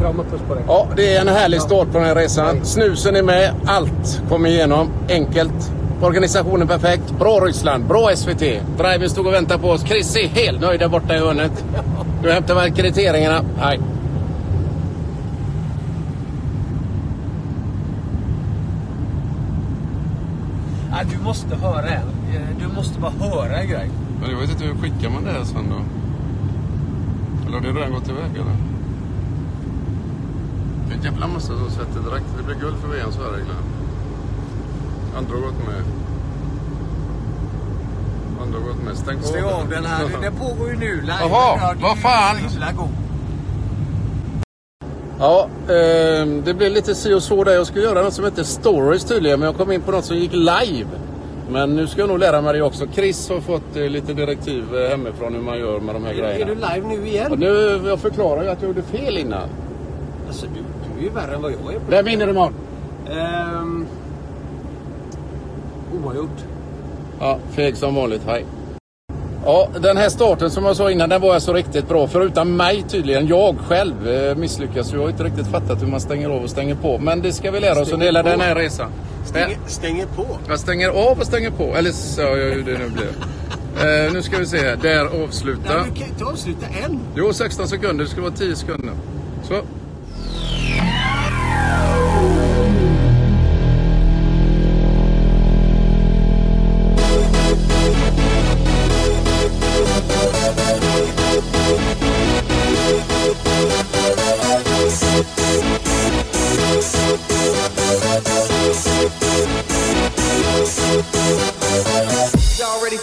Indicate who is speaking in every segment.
Speaker 1: Kram och puss på dig.
Speaker 2: Ja, det är en härlig start på den här resan. Snusen är med. Allt kommer igenom. Enkelt. Organisationen perfekt. Bra Ryssland. Bra SVT. Driven stod och väntade på oss. Chris är helt nöjd där borta i hörnet. Nu hämtar vi krediteringarna. Nej.
Speaker 1: Ja, du måste höra en. Du måste bara höra en grej.
Speaker 2: Men jag vet inte, hur skickar man det här sen då? Eller har det redan gått iväg eller? Vilken jävla massa som sätter direkt. Det blir guld för VM Sverige Glenn. Andra har gått med. Andra har gått med. Stäng av
Speaker 1: Stäng av den här. Den pågår ju nu.
Speaker 2: Jaha,
Speaker 1: Ja, det är
Speaker 2: vad fan. Ja, eh, det blev lite si och så där. Jag skulle göra något som heter stories tydligen. Men jag kom in på något som gick live. Men nu ska jag nog lära mig det också. Chris har fått eh, lite direktiv eh, hemifrån hur man gör med de här
Speaker 1: Är,
Speaker 2: grejerna.
Speaker 1: är du live nu igen?
Speaker 2: Och nu, jag förklarar ju att jag gjorde fel innan.
Speaker 1: Alltså, du är ju värre än vad jag är. På
Speaker 2: Vem vinner imorgon?
Speaker 1: Ehm, oavgjort.
Speaker 2: Ja, feg som vanligt. Hej. Ja, den här starten som jag sa innan, den var alltså riktigt bra. Förutom mig tydligen. Jag själv eh, misslyckas. Jag har inte riktigt fattat hur man stänger av och stänger på. Men det ska vi lära oss under hela den här resan.
Speaker 1: Stänger, stänger på.
Speaker 2: Jag stänger av och stänger på. Eller så jag hur det nu blir. Eh, nu ska vi se här. Där avsluta.
Speaker 1: Nej, du kan inte avsluta än.
Speaker 2: Jo, 16 sekunder. Det ska vara 10 sekunder. Så.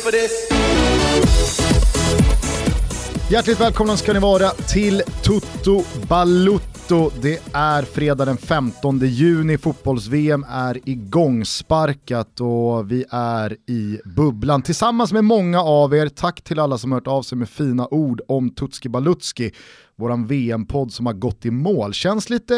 Speaker 3: For this?
Speaker 4: Hjärtligt välkomna ska ni vara till Toto Balutto. Det är fredag den 15 juni, fotbolls-VM är igångsparkat och vi är i bubblan tillsammans med många av er. Tack till alla som hört av sig med fina ord om Tutski Balutski, våran VM-podd som har gått i mål. Känns lite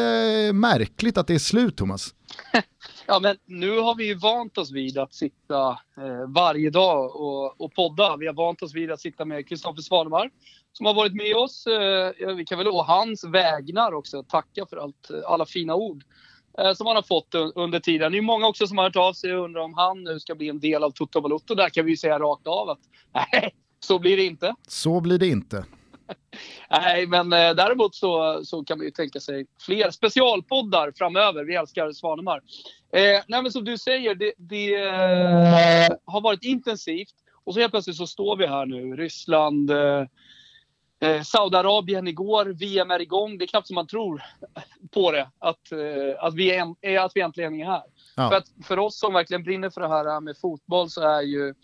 Speaker 4: märkligt att det är slut Thomas.
Speaker 5: Ja, men nu har vi ju vant oss vid att sitta eh, varje dag och, och podda. Vi har vant oss vid att sitta med Kristoffer Svanemar som har varit med oss. Eh, vi kan väl å hans vägnar också tacka för allt, eh, alla fina ord eh, som han har fått un, under tiden. Det är många också som har hört av sig och undrar om han nu ska bli en del av Toto Balotto. Där kan vi ju säga rakt av att nej, så blir det inte.
Speaker 4: Så blir det inte.
Speaker 5: Nej, men eh, däremot så, så kan man ju tänka sig fler specialpoddar framöver. Vi älskar Svanemar. Eh, nej, men som du säger, det, det eh, har varit intensivt. Och så helt plötsligt så står vi här nu. Ryssland, eh, eh, Saudiarabien igår. VM är igång. Det är knappt som man tror på det. Att, eh, att, vi, är, är, att vi äntligen är här.
Speaker 4: Ja.
Speaker 5: För, att, för oss som verkligen brinner för det här med fotboll så är ju eh,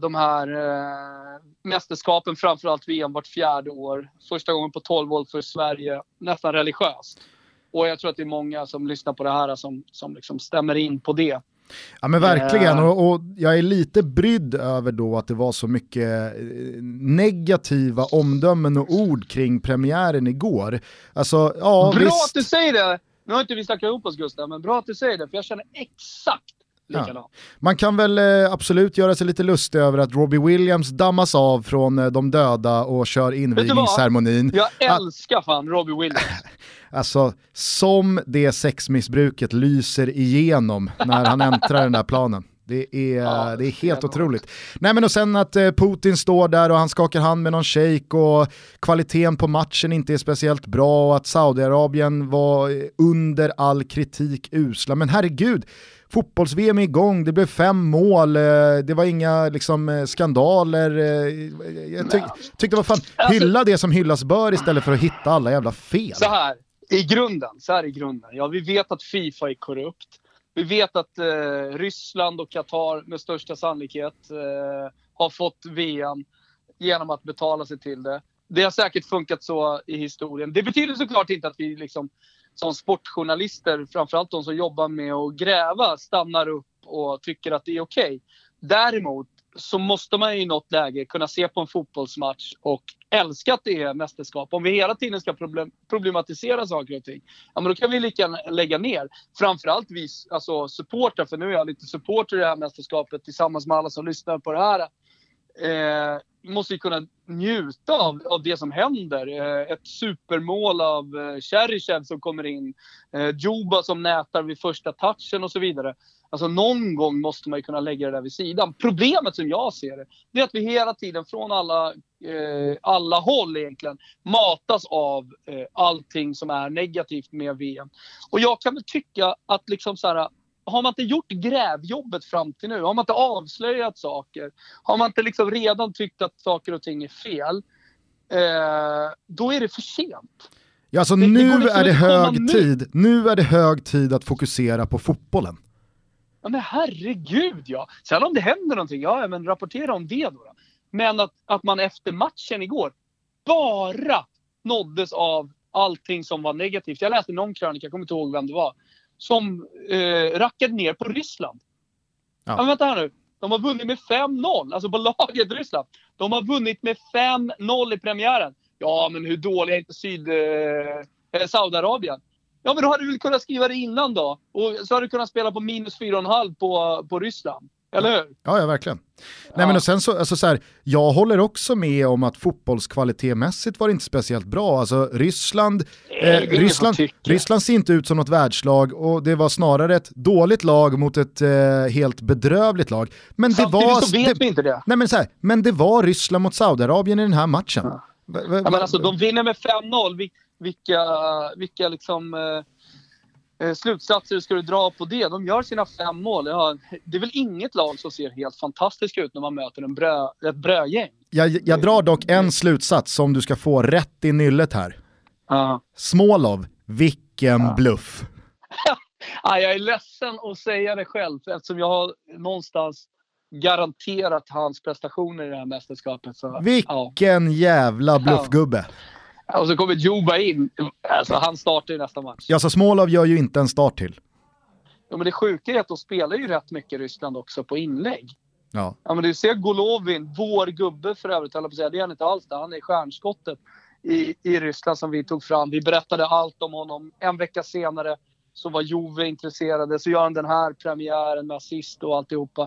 Speaker 5: de här eh, mästerskapen, framförallt VM vart fjärde år. Första gången på 12 år för Sverige, nästan religiöst. Och jag tror att det är många som lyssnar på det här som, som liksom stämmer in på det.
Speaker 4: Ja men verkligen,
Speaker 5: Eh.
Speaker 4: och, och jag är lite brydd över då att det var så mycket eh, negativa omdömen och ord kring premiären igår. Alltså, ja
Speaker 5: bra
Speaker 4: visst.
Speaker 5: att du säger det! Nu har inte vi snackat ihop oss Gustav, men bra att du säger det, för jag känner exakt likadant.
Speaker 4: Man kan väl eh, absolut göra sig lite lustig över att Robbie Williams dammas av från eh, de döda och kör invigningsceremonin.
Speaker 5: Jag älskar fan Robbie Williams.
Speaker 4: Alltså, som det sexmissbruket lyser igenom när han äntrar den där planen. Det är,
Speaker 5: Ja,
Speaker 4: det är helt otroligt. Nej men och sen att eh, Putin står där och han skakar hand med någon shejk och kvaliteten på matchen inte är speciellt bra och att Saudiarabien var eh, under all kritik usla. Men herregud, fotbolls-VM är igång, det blev fem mål, eh, det var inga liksom, eh, skandaler. eh, Jag tyck, tyckte vad fan,
Speaker 5: Alltså-
Speaker 4: hylla det som hyllas bör istället för att hitta alla jävla fel.
Speaker 5: Så här, i grunden, så här i grunden. Ja, vi vet att Fifa är korrupt. Vi vet att eh, Ryssland och Qatar med största sannolikhet eh, har fått VM genom att betala sig till det. Det har säkert funkat så i historien. Det betyder såklart inte att vi liksom, som sportjournalister, framförallt de som jobbar med att gräva, stannar upp och tycker att det är okej. Däremot så måste man i något läge kunna se på en fotbollsmatch och älska att det är mästerskap. Om vi hela tiden ska problem, problematisera saker och ting, ja men då kan vi lika gärna lägga ner. Framförallt vi alltså supportrar, för nu är jag lite supporter i det här mästerskapet tillsammans med alla som lyssnar på det här eh, måste ju kunna njuta av, av det som händer. Eh, ett supermål av eh, Cheryshev som kommer in. Eh, Juba som nätar vid första touchen och så vidare. Alltså någon gång måste man ju kunna lägga det där vid sidan. Problemet som jag ser det, det är att vi hela tiden från alla, eh, alla håll egentligen matas av eh, allting som är negativt med VM. Och jag kan väl tycka att liksom så här, har man inte gjort grävjobbet fram till nu, har man inte avslöjat saker, har man inte liksom redan tyckt att saker och ting är fel, eh, då är det för sent.
Speaker 4: Ja, alltså
Speaker 5: Det- det
Speaker 4: nu
Speaker 5: går liksom
Speaker 4: är det hög tid. Nu är det hög tid att fokusera på fotbollen.
Speaker 5: Ja men herregud ja. Sen om det händer någonting, ja men rapportera om det då. då. Men att, att man efter matchen igår bara nåddes av allting som var negativt. Jag läste någon krönika, jag kommer inte ihåg vem det var, som eh, rackade ner på Ryssland.
Speaker 4: Ja.
Speaker 5: Men vänta här nu. De har vunnit med 5-0, alltså på laget Ryssland. De har vunnit med 5-0 i premiären. Ja, men hur dåliga är inte Syd... Eh, eh, Saudiarabien? Ja, men då hade du väl kunnat skriva det innan då. Och så hade du kunnat spela på minus 4,5 på, på Ryssland. Eller hur?
Speaker 4: Ja, ja verkligen. Nej,
Speaker 5: Ja.
Speaker 4: men och sen så, alltså så här, jag håller också med om att fotbollskvalitetmässigt var det inte speciellt bra. Alltså Ryssland,
Speaker 5: det
Speaker 4: eh, Ryssland. Ryssland ser inte ut som något världslag och det var snarare ett dåligt lag mot ett eh, helt bedrövligt lag. Men det
Speaker 5: Samtidigt
Speaker 4: var...
Speaker 5: så vet
Speaker 4: det,
Speaker 5: vi inte det.
Speaker 4: nej, men, så här, men det var Ryssland mot Saudiarabien i den här matchen. Va- va-
Speaker 5: Ja, men alltså, de vinner med 5-0. Vil- Vilka, vilka liksom, eh, slutsatser ska du dra på det? De gör sina fem mål. Ja, det är väl inget lag som ser helt fantastiskt ut när man möter en brö, ett brödgäng.
Speaker 4: jag, jag drar dock en slutsats som du ska få rätt i nyllet här.
Speaker 5: Ja.
Speaker 4: Smolov, vilken bluff.
Speaker 5: Ja, jag är ledsen att säga det själv eftersom jag har någonstans garanterat hans prestationer i det här mästerskapet. Så, ja.
Speaker 4: Vilken jävla bluffgubbe.
Speaker 5: Och så kommer Juba in. Alltså, han startar ju nästa match.
Speaker 4: Ja, så Smolov gör ju inte en start till.
Speaker 5: Ja, men det sjuka är att de spelar ju rätt mycket Ryssland också på inlägg.
Speaker 4: Ja.
Speaker 5: Ja, men du ser Golovin, vår gubbe för övrigt, höll på att säga. Det är han inte alls det. Han är stjärnskottet i, i Ryssland som vi tog fram. Vi berättade allt om honom. En vecka senare så var Jove intresserade. Så gör han den här premiären med assist och alltihopa.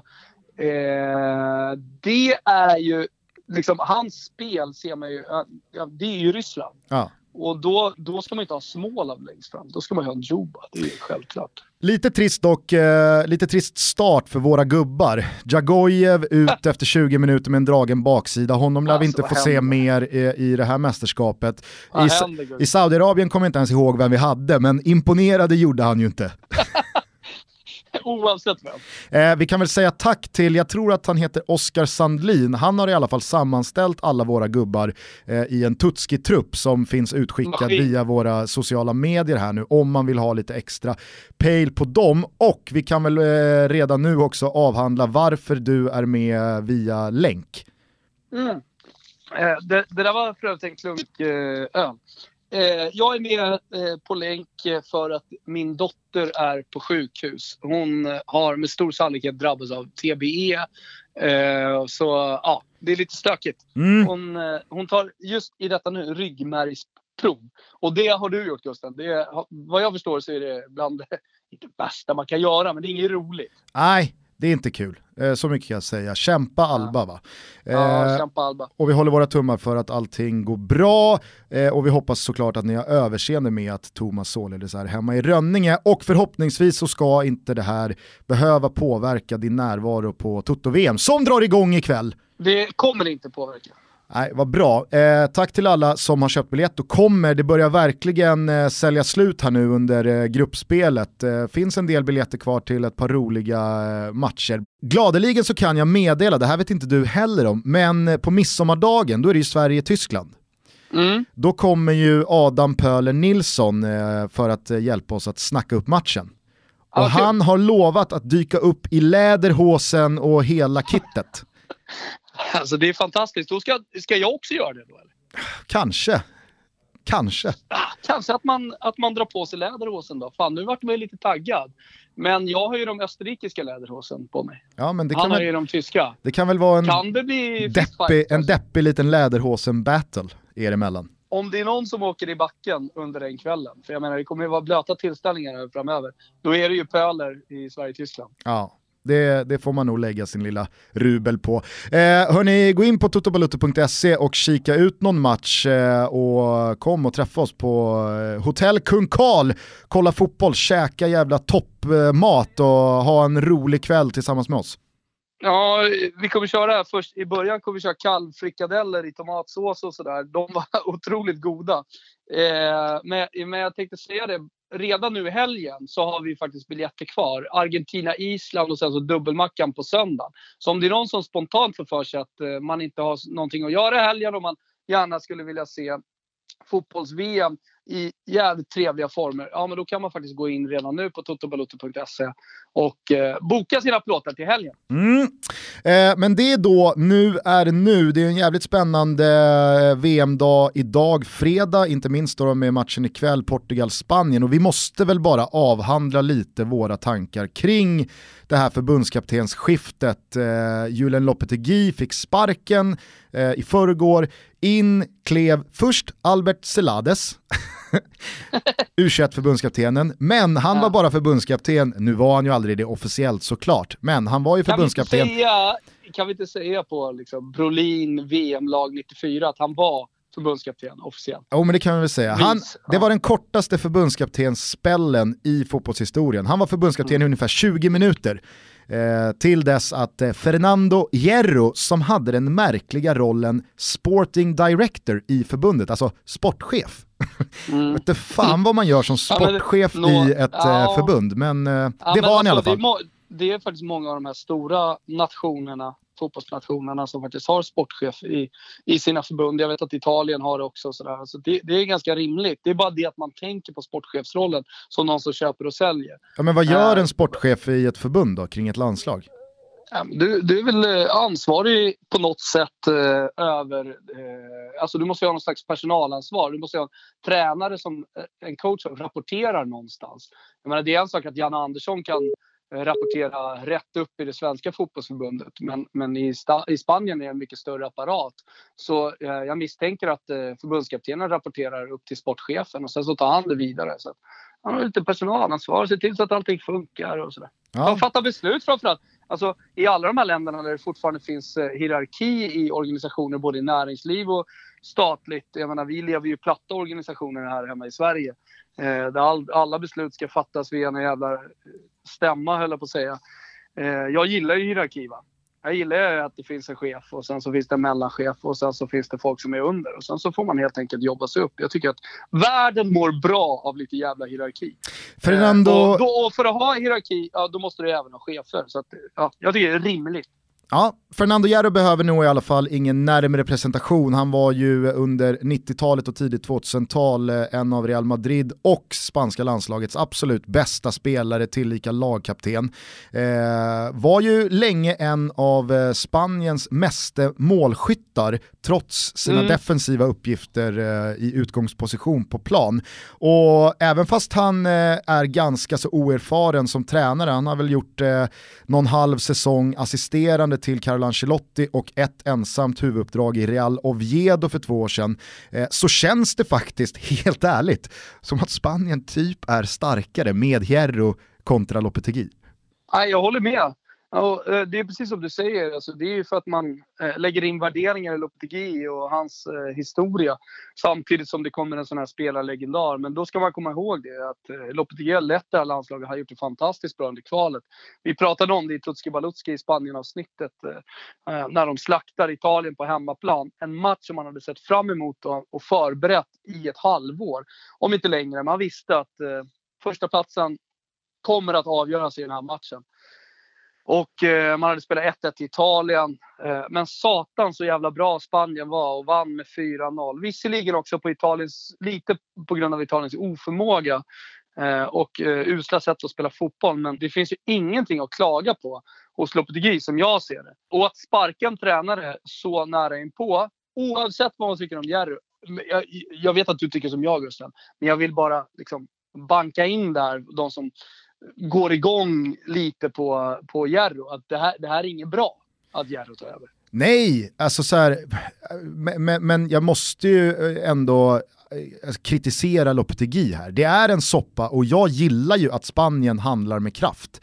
Speaker 5: Eh, det är ju, liksom hans spel ser man ju, ja, det är ju Ryssland.
Speaker 4: Ja.
Speaker 5: Och då, då ska man inte ha Småland längst fram. Då ska man ha en Juba. Det är självklart.
Speaker 4: Lite trist dock, eh, lite trist start för våra gubbar. Jagojev ut efter 20 minuter med en dragen baksida. Honom lär vi
Speaker 5: Alltså,
Speaker 4: inte
Speaker 5: vad
Speaker 4: få se mer i, i det här mästerskapet.
Speaker 5: Vad
Speaker 4: I,
Speaker 5: händer?
Speaker 4: I Saudiarabien kommer jag inte ens ihåg vem vi hade, men imponerade gjorde han ju inte.
Speaker 5: Oavsett vem.
Speaker 4: Eh, vi kan väl säga tack till, jag tror att han heter Oskar Sandlin, han har i alla fall sammanställt alla våra gubbar eh, i en Tutski-trupp som finns utskickad
Speaker 5: Maskin.
Speaker 4: via våra sociala medier här nu om man vill ha lite extra pejl på dem. Och vi kan väl eh, redan nu också avhandla varför du är med via länk.
Speaker 5: Mm. Eh, det, det där var för övrigt en klunk eh, öl. Eh, jag är med eh, på länk eh, för att min dotter är på sjukhus. Hon eh, har med stor sannolikhet drabbats av TBE. Eh, så ja, det är lite stökigt.
Speaker 4: Mm.
Speaker 5: Hon, eh, hon tar just i detta nu ryggmärgsprov. Och det har du gjort Gusten. Det vad jag förstår så är det bland det bästa man kan göra, men det är inget roligt.
Speaker 4: Nej, det är inte kul. Eh, så mycket kan jag säga. Kämpa Alba va.
Speaker 5: Ja,
Speaker 4: Eh,
Speaker 5: kämpa Alba.
Speaker 4: Och vi håller våra tummar för att allting går bra eh, och vi hoppas såklart att ni har överseende med att Thomas således är hemma i Rönninge och förhoppningsvis så ska inte det här behöva påverka din närvaro på Toto-VM som drar igång ikväll.
Speaker 5: Det kommer inte påverka.
Speaker 4: Nej, vad bra. Eh, tack till alla som har köpt biljett och kommer. Det börjar verkligen eh, sälja slut här nu under eh, gruppspelet. Eh, finns en del biljetter kvar till ett par roliga eh, matcher. Gladeligen så kan jag meddela, det här vet inte du heller om, men eh, på midsommardagen då är det ju Sverige-Tyskland.
Speaker 5: Mm.
Speaker 4: Då kommer ju Adam Pöler Nilsson eh, för att hjälpa oss att snacka upp matchen. Och han har lovat att dyka upp i läderhosen och hela kittet.
Speaker 5: Alltså det är fantastiskt. Då ska, ska jag också göra det då eller?
Speaker 4: Kanske. Kanske.
Speaker 5: Ah, kanske att man, att man drar på sig läderhosen då. Fan, nu vart man ju lite taggad. Men jag har ju de österrikiska läderhosen på mig.
Speaker 4: Ja, men det
Speaker 5: Han
Speaker 4: kan,
Speaker 5: har ju de tyska.
Speaker 4: det kan väl vara en
Speaker 5: Kan det bli
Speaker 4: deppig, en deppig liten läderhosen-battle er emellan.
Speaker 5: Om det är någon som åker i backen under den kvällen, för jag menar det kommer ju vara blöta tillställningar här framöver. Då är det ju Pöler i Sverige-Tyskland.
Speaker 4: Ja. Det, det får man nog lägga sin lilla rubel på. Eh, hörni, gå in på totobalutto.se och kika ut någon match eh, och kom och träffa oss på eh, Hotell Kung Karl. Kolla fotboll, käka jävla toppmat och ha en rolig kväll tillsammans med oss.
Speaker 5: Ja, vi kommer köra först. I början kommer vi köra kalvfrikadeller i tomatsås och sådär. De var otroligt goda. Eh, men, men jag tänkte säga det, redan nu i helgen så har vi faktiskt biljetter kvar. Argentina-Island och sen så dubbelmackan på söndag. Så om det är någon som spontant får för sig att eh, man inte har någonting att göra i helgen och man gärna skulle vilja se fotbolls-VM i jävligt trevliga former, ja men då kan man faktiskt gå in redan nu på totobalotto.se och eh, boka sina plåtar till helgen.
Speaker 4: Mm. Eh, men det är då, nu är det nu, det är en jävligt spännande eh, VM-dag idag, fredag, inte minst då med matchen ikväll, Portugal-Spanien och vi måste väl bara avhandla lite våra tankar kring det här förbundskaptensskiftet. Eh, Julen Lopetegui fick sparken eh, i förrgår, in klev först Albert Celades, u förbundskaptenen men han ja. var bara förbundskapten, nu var han ju aldrig det officiellt såklart, men han var ju
Speaker 5: kan
Speaker 4: förbundskapten.
Speaker 5: Vi säga, kan vi inte säga på liksom, Brolin VM-lag 94 att han var förbundskapten officiellt.
Speaker 4: Jo men det kan vi väl säga. Han, det var den kortaste förbundskaptensspällen i fotbollshistorien. Han var förbundskapten mm. i ungefär 20 minuter. Eh, till dess att eh, Fernando Hierro, som hade den märkliga rollen Sporting Director i förbundet, alltså sportchef. Mm. Vet fan vad man gör som sportchef ja, det, i ett ja, eh, förbund, men eh, det var han i alltså, alla
Speaker 5: fall. Det är, det är faktiskt många av de här stora nationerna fotbollsnationerna som faktiskt har sportchef i, i sina förbund. Jag vet att Italien har det också. Så, där. så det, det, är ganska rimligt. Det är bara det att man tänker på sportchefsrollen som någon som köper och säljer.
Speaker 4: Ja, men vad gör en sportchef i ett förbund då, kring ett landslag?
Speaker 5: Du, du är väl eh, ansvarig på något sätt eh, över... Eh, alltså du måste ha någon slags personalansvar. Du måste ha en tränare som eh, en coach som rapporterar någonstans. Jag menar, det är en sak att Janne Andersson kan Eh, rapportera rätt upp i det svenska fotbollsförbundet. Men, men i, i Spanien är det en mycket större apparat. Så eh, jag misstänker att eh, förbundskaptenen rapporterar upp till sportchefen och sen så tar han det vidare. Så han har lite personalansvar, ser till så att allting funkar och sådär. Ja. Han fattar beslut framförallt. Alltså, I alla de här länderna där det fortfarande finns eh, hierarki i organisationer, både i näringsliv och statligt. Jag menar, vi lever ju i platta organisationer här hemma i Sverige. Eh, där all, alla beslut ska fattas via en jävla eh, stämma höll jag på att säga. Eh, jag gillar ju hierarki va. Jag gillar att det finns en chef och sen så finns det en mellanchef och sen så finns det folk som är under och sen så får man helt enkelt jobba sig upp. Jag tycker att världen mår bra av lite jävla hierarki.
Speaker 4: Fernando...
Speaker 5: Eh, och, då, och för att ha hierarki, ja, då måste du även ha chefer. Så att, ja, jag tycker det är rimligt.
Speaker 4: Ja, Fernando Hierro behöver nog i alla fall ingen närmare presentation. Han var ju under 90-talet och tidigt 2000-tal eh, en av Real Madrid och spanska landslagets absolut bästa spelare, tillika lagkapten. Eh, var ju länge en av eh, Spaniens meste målskyttar trots sina mm. defensiva uppgifter eh, i utgångsposition på plan. Och även fast han eh, är ganska så oerfaren som tränare, han har väl gjort eh, någon halv säsong assisterande till Carlo Ancelotti och ett ensamt huvuduppdrag i Real Oviedo för två år sedan, eh, så känns det faktiskt helt ärligt som att Spanien typ är starkare med Hierro kontra Lopetegui.
Speaker 5: jag håller med. Ja, eh, det är precis som du säger, alltså, det är ju för att man eh, lägger in värderingar i Lopetegui och hans eh, historia samtidigt som det kommer en sån här spelarlegendar. Men då ska man komma ihåg det att eh, Lopetegui har lett det här landslaget, har gjort det fantastiskt bra under kvalet. Vi pratade om det i Tutski Balutski i Spanien-avsnittet eh, eh, när de slaktar Italien på hemmaplan. En match som man hade sett fram emot och, och förberett i ett halvår, om inte längre. Man visste att eh, första platsen kommer att avgöras i den här matchen. Och eh, man hade spelat 1-1 i Italien. Eh, men satan så jävla bra Spanien var och vann med 4-0. Visserligen också på Italiens, lite på grund av Italiens oförmåga eh, och eh, usla sätt att spela fotboll. Men det finns ju ingenting att klaga på hos Lopetegui som jag ser det. Och att sparka en tränare så nära inpå, oavsett vad man tycker om Jerry. Jag, jag vet att du tycker som jag Gustav, men jag vill bara liksom banka in där de som går igång lite på, på Jarro. Att det här, det här är inget bra att Jarro tar över.
Speaker 4: Nej, alltså så här, men, men jag måste ju eh, ändå eh, alltså kritisera Lopetegui här. Det är en soppa och jag gillar ju att Spanien handlar med kraft.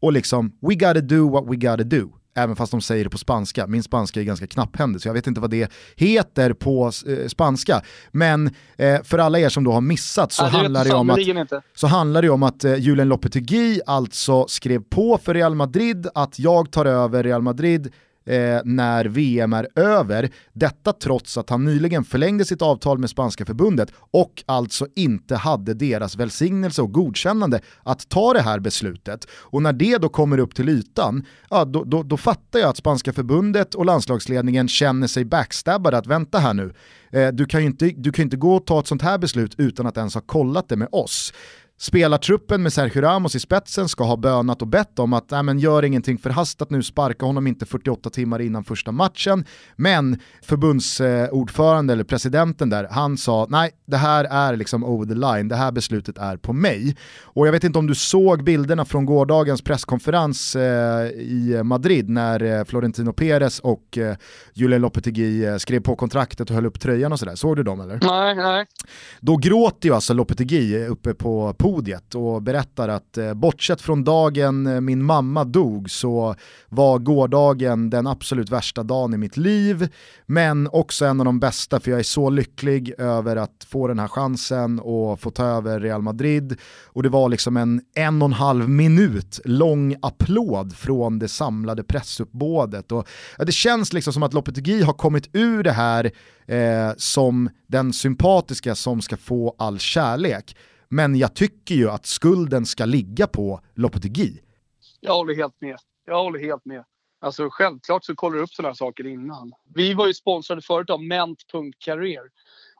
Speaker 4: och liksom we gotta do what we gotta do. Även fast de säger det på spanska. Min spanska är ganska knapphändig så jag vet inte vad det heter på eh, spanska. Men eh, för alla er som då har missat så,
Speaker 5: vet
Speaker 4: handlar, det om att,
Speaker 5: inte.
Speaker 4: så handlar det om att eh, Julen Lopetegui alltså skrev på för Real Madrid att jag tar över Real Madrid eh, när VM är över. Detta trots att han nyligen förlängde sitt avtal med spanska förbundet och alltså inte hade deras välsignelse och godkännande att ta det här beslutet. Och när det då kommer upp till ytan, ja, då, då, då fattar jag att spanska förbundet och landslagsledningen känner sig backstabbade att vänta här nu. Eh, du, kan ju inte, du kan ju inte gå och ta ett sånt här beslut utan att ens ha kollat det med oss. Spelartruppen med Sergio Ramos i spetsen ska ha bönat och bett om att men gör ingenting förhastat nu, sparka honom inte 48 timmar innan första matchen. Men förbundsordförande eller presidenten där, han sa nej, det här är liksom over the line, det här beslutet är på mig. Och jag vet inte om du såg bilderna från gårdagens presskonferens eh, i Madrid när eh, Florentino Perez och eh, Julen Lopetegui skrev på kontraktet och höll upp tröjan och sådär. Såg du dem eller?
Speaker 5: Nej, nej.
Speaker 4: Då gråter ju alltså Lopetegui uppe på podiet och berättar att eh, bortsett från dagen eh, min mamma dog så var gårdagen den absolut värsta dagen i mitt liv, men också en av de bästa för jag är så lycklig över att få den här chansen och få ta över Real Madrid. Och det var liksom en en och en halv minut lång applåd från det samlade pressuppbådet. Och, det känns liksom som att Lopetegui har kommit ur det här eh, som den sympatiska som ska få all kärlek. Men jag tycker ju att skulden ska ligga på Lopetegui.
Speaker 5: Jag håller helt med. Jag håller helt med. Alltså självklart så kollar du upp sådana här saker innan. Vi var ju sponsrade förut av ment.career.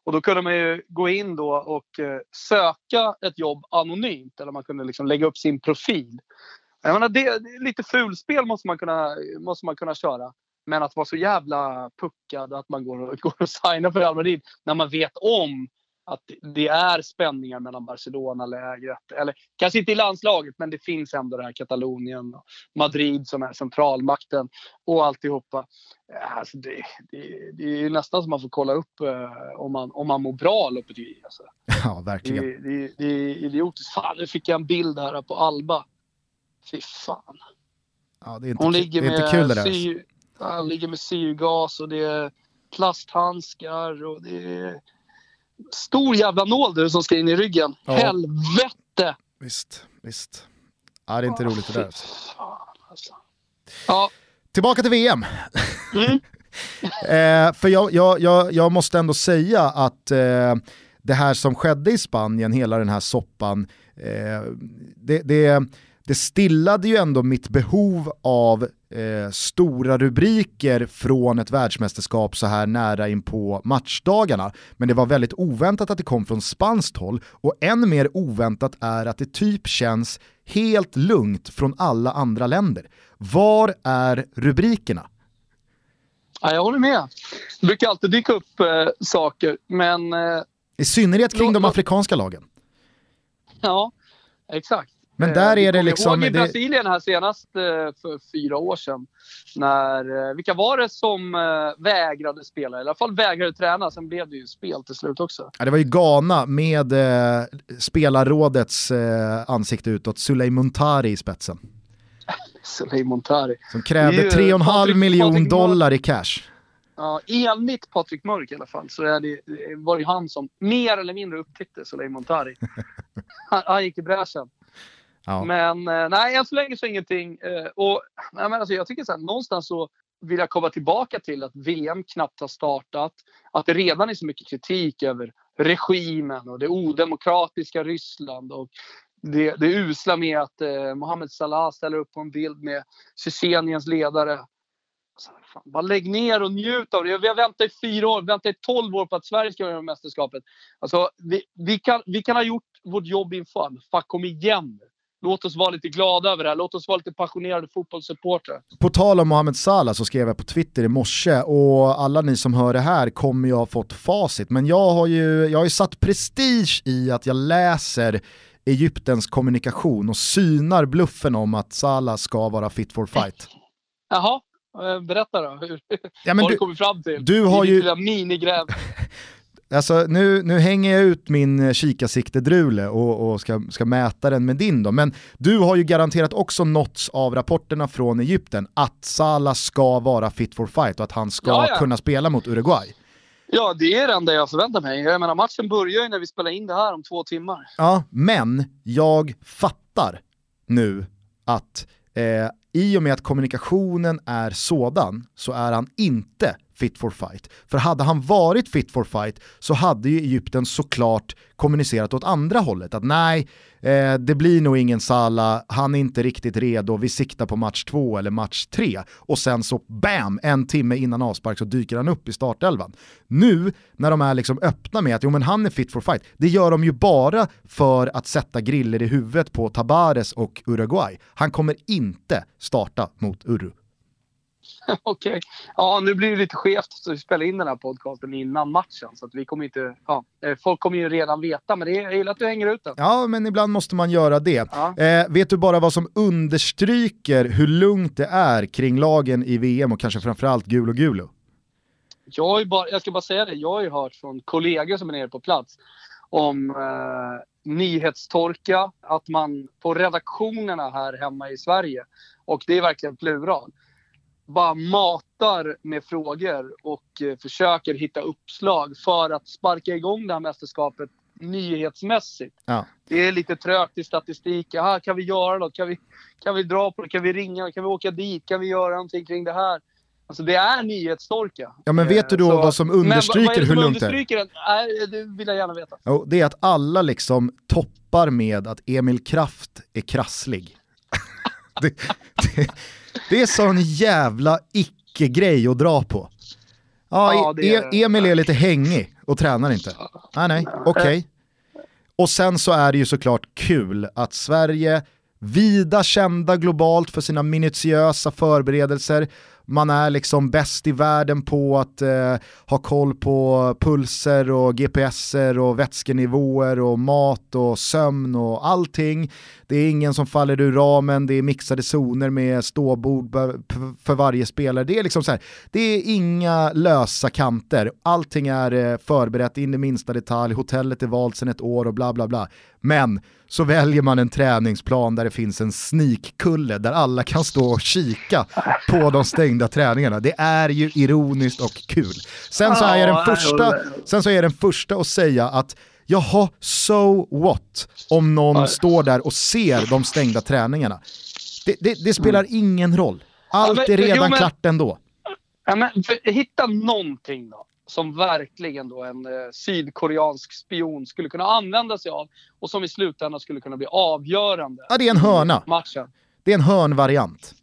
Speaker 5: Och då kunde man ju gå in då och eh, söka ett jobb anonymt. Eller man kunde liksom lägga upp sin profil. Jag menar, det, det är lite fulspel måste man, kunna, måste man kunna köra. Men att vara så jävla puckad att man går och, går och signar för Real Madrid när man vet om att det är spänningar mellan Barcelona-lägret. Eller kanske inte i landslaget, men det finns ändå det här Katalonien och Madrid som är centralmakten och alltihopa. Alltså det, det, det är ju nästan som man får kolla upp eh, om, man, om man mår bra Lopetegui. Alltså.
Speaker 4: Ja,
Speaker 5: Det,
Speaker 4: verkligen.
Speaker 5: det, det är idiotiskt. Fan, nu fick jag en bild här på Alba. Fy fan.
Speaker 4: Ja, det är inte,
Speaker 5: Hon ligger
Speaker 4: det är inte
Speaker 5: med,
Speaker 4: kul det där.
Speaker 5: han ligger med syrgas och det är plasthandskar och det är stor jävla nål du som ska in i ryggen.
Speaker 4: Ja.
Speaker 5: Helvete!
Speaker 4: Visst, visst. Ja, det är inte roligt det där. Alltså.
Speaker 5: Ja,
Speaker 4: Tillbaka till VM.
Speaker 5: Mm.
Speaker 4: eh, för jag, jag, jag, jag måste ändå säga att eh, det här som skedde i Spanien, hela den här soppan, eh, det, det, det stillade ju ändå mitt behov av eh, stora rubriker från ett världsmästerskap så här nära in på matchdagarna. Men det var väldigt oväntat att det kom från spanskt håll och än mer oväntat är att det typ känns helt lugnt från alla andra länder. Var är rubrikerna?
Speaker 5: ja, jag håller med. Det brukar alltid dyka upp eh, saker, men eh,
Speaker 4: I synnerhet kring de afrikanska lagen.
Speaker 5: ja, exakt.
Speaker 4: Men
Speaker 5: Eh,
Speaker 4: där är det liksom...
Speaker 5: ihåg i Brasilien här senast eh, för fyra år sedan. När, eh, vilka var det som vägrade spela? I alla fall vägrade träna. Sen blev det ju spel till slut också.
Speaker 4: ja, det var ju Ghana med eh, spelarrådets eh, ansikte utåt, Suley Muntari i spetsen.
Speaker 5: Soleil Montari.
Speaker 4: Som krävde
Speaker 5: Det är ju
Speaker 4: 3,5
Speaker 5: Patrik-
Speaker 4: miljon
Speaker 5: Patrik Mör-
Speaker 4: dollar i cash.
Speaker 5: Ja, enligt Patrik Mörk i alla fall så är det, var det ju han som mer eller mindre upptäckte Soleil Montari. han, han gick i bräschen.
Speaker 4: Ja.
Speaker 5: Men eh, nej, än så länge så ingenting. Eh, och, nej, men alltså, jag tycker så här, någonstans så vill jag komma tillbaka till att VM knappt har startat. Att det redan är så mycket kritik över regimen och det odemokratiska Ryssland och det, det usla med att eh, Mohammed Salah ställer upp på en bild med Tjetjeniens ledare. Alltså, fan, bara lägg ner och njut av det. Vi har väntat i fyra år, väntat i tolv år på att Sverige ska göra mästerskapet. Alltså, vi, vi, kan, vi kan ha gjort vårt jobb inför, men fan kom igen nu. Låt oss vara lite glada över det här. Låt oss vara lite passionerade fotbollssupportrar.
Speaker 4: På tal om Mohamed Salah så skrev jag på Twitter i morse och alla ni som hör det här kommer ju ha fått facit. Men jag har ju, jag har ju satt prestige i att jag läser Egyptens kommunikation och synar bluffen om att Salah ska vara fit for fight.
Speaker 5: Jaha, eh, berätta då. Hur,
Speaker 4: Ja,
Speaker 5: vad
Speaker 4: du-
Speaker 5: du kommit fram till?
Speaker 4: du har ju-
Speaker 5: minigräv.
Speaker 4: Alltså, nu, nu hänger jag ut min eh, kikarsikte-drule och, och ska, ska mäta den med din då. Men du har ju garanterat också nåtts av rapporterna från Egypten att Salah ska vara fit for fight och att han ska
Speaker 5: Ja, ja.
Speaker 4: kunna spela mot Uruguay.
Speaker 5: Ja, det är det enda jag förväntar mig. Jag menar, matchen börjar ju när vi spelar in det här om två timmar.
Speaker 4: Ja, men jag fattar nu att eh, i och med att kommunikationen är sådan så är han inte fit for fight. För hade han varit fit for fight så hade ju Egypten såklart kommunicerat åt andra hållet. Att nej, eh, det blir nog ingen Salah, han är inte riktigt redo, vi siktar på match två eller match tre. Och sen så bam, en timme innan avspark så dyker han upp i startelvan. Nu när de är liksom öppna med att jo men han är fit for fight, det gör de ju bara för att sätta griller i huvudet på Tabares och Uruguay. Han kommer inte starta mot Uru.
Speaker 5: Okej. Ja, nu blir det lite skevt att vi spelar in den här podcasten innan matchen. Så att vi kommer inte... Ja, eh, folk kommer ju redan veta, men det är, jag gillar att du hänger ut den.
Speaker 4: Ja, men ibland måste man göra det.
Speaker 5: Ja.
Speaker 4: Eh, vet du bara vad som understryker hur lugnt det är kring lagen i VM och kanske framförallt Gulo Gulo?
Speaker 5: Jag, bara, jag ska bara säga det, jag har ju hört från kollegor som är nere på plats om eh, nyhetstorka, att man på redaktionerna här hemma i Sverige, och det är verkligen plural, bara matar med frågor och eh, försöker hitta uppslag för att sparka igång det här mästerskapet nyhetsmässigt.
Speaker 4: Ja.
Speaker 5: Det är lite trögt i statistik. Aha, kan vi göra något? Kan vi, kan vi dra på det? Kan vi ringa? Kan vi åka dit? Kan vi göra någonting kring det här? Alltså det är nyhetstorka.
Speaker 4: Ja, men vet du då
Speaker 5: Eh,
Speaker 4: vad som understryker
Speaker 5: vad det
Speaker 4: hur
Speaker 5: som
Speaker 4: lugnt det är?
Speaker 5: understryker det? Nej, det vill jag gärna veta.
Speaker 4: Jo, det är att alla liksom toppar med att Emil Kraft är krasslig. det, det, det är sån jävla icke-grej att dra på. Ja,
Speaker 5: Ja, det är
Speaker 4: e-. Emil är lite hängig och tränar inte. Nej, nej, okej. Och sen så är det ju såklart kul att Sverige, vida kända globalt för sina minutiösa förberedelser, man är liksom bäst i världen på att eh, ha koll på pulser och GPSer och vätskenivåer och mat och sömn och allting. Det är ingen som faller ur ramen, det är mixade zoner med ståbord för varje spelare. Det är liksom så här, det är inga lösa kanter. Allting är eh, förberett in i minsta detalj, hotellet är valt sedan ett år och bla bla bla. Men så väljer man en träningsplan där det finns en sneakkulle där alla kan stå och kika på de stängda träningarna. Det är ju ironiskt och kul. Sen så är jag den första, sen så är jag den första att säga att jaha, so what om någon står där och ser de stängda träningarna. Det, det, det spelar ingen roll. Allt
Speaker 5: Mm.
Speaker 4: Är redan klart ändå.
Speaker 5: Ja, men, hitta någonting då som verkligen då en eh, sydkoreansk spion skulle kunna använda sig av och som i slutändan skulle kunna bli avgörande.
Speaker 4: Ja, det är en hörna.
Speaker 5: Matchen.
Speaker 4: Det är en hörnvariant.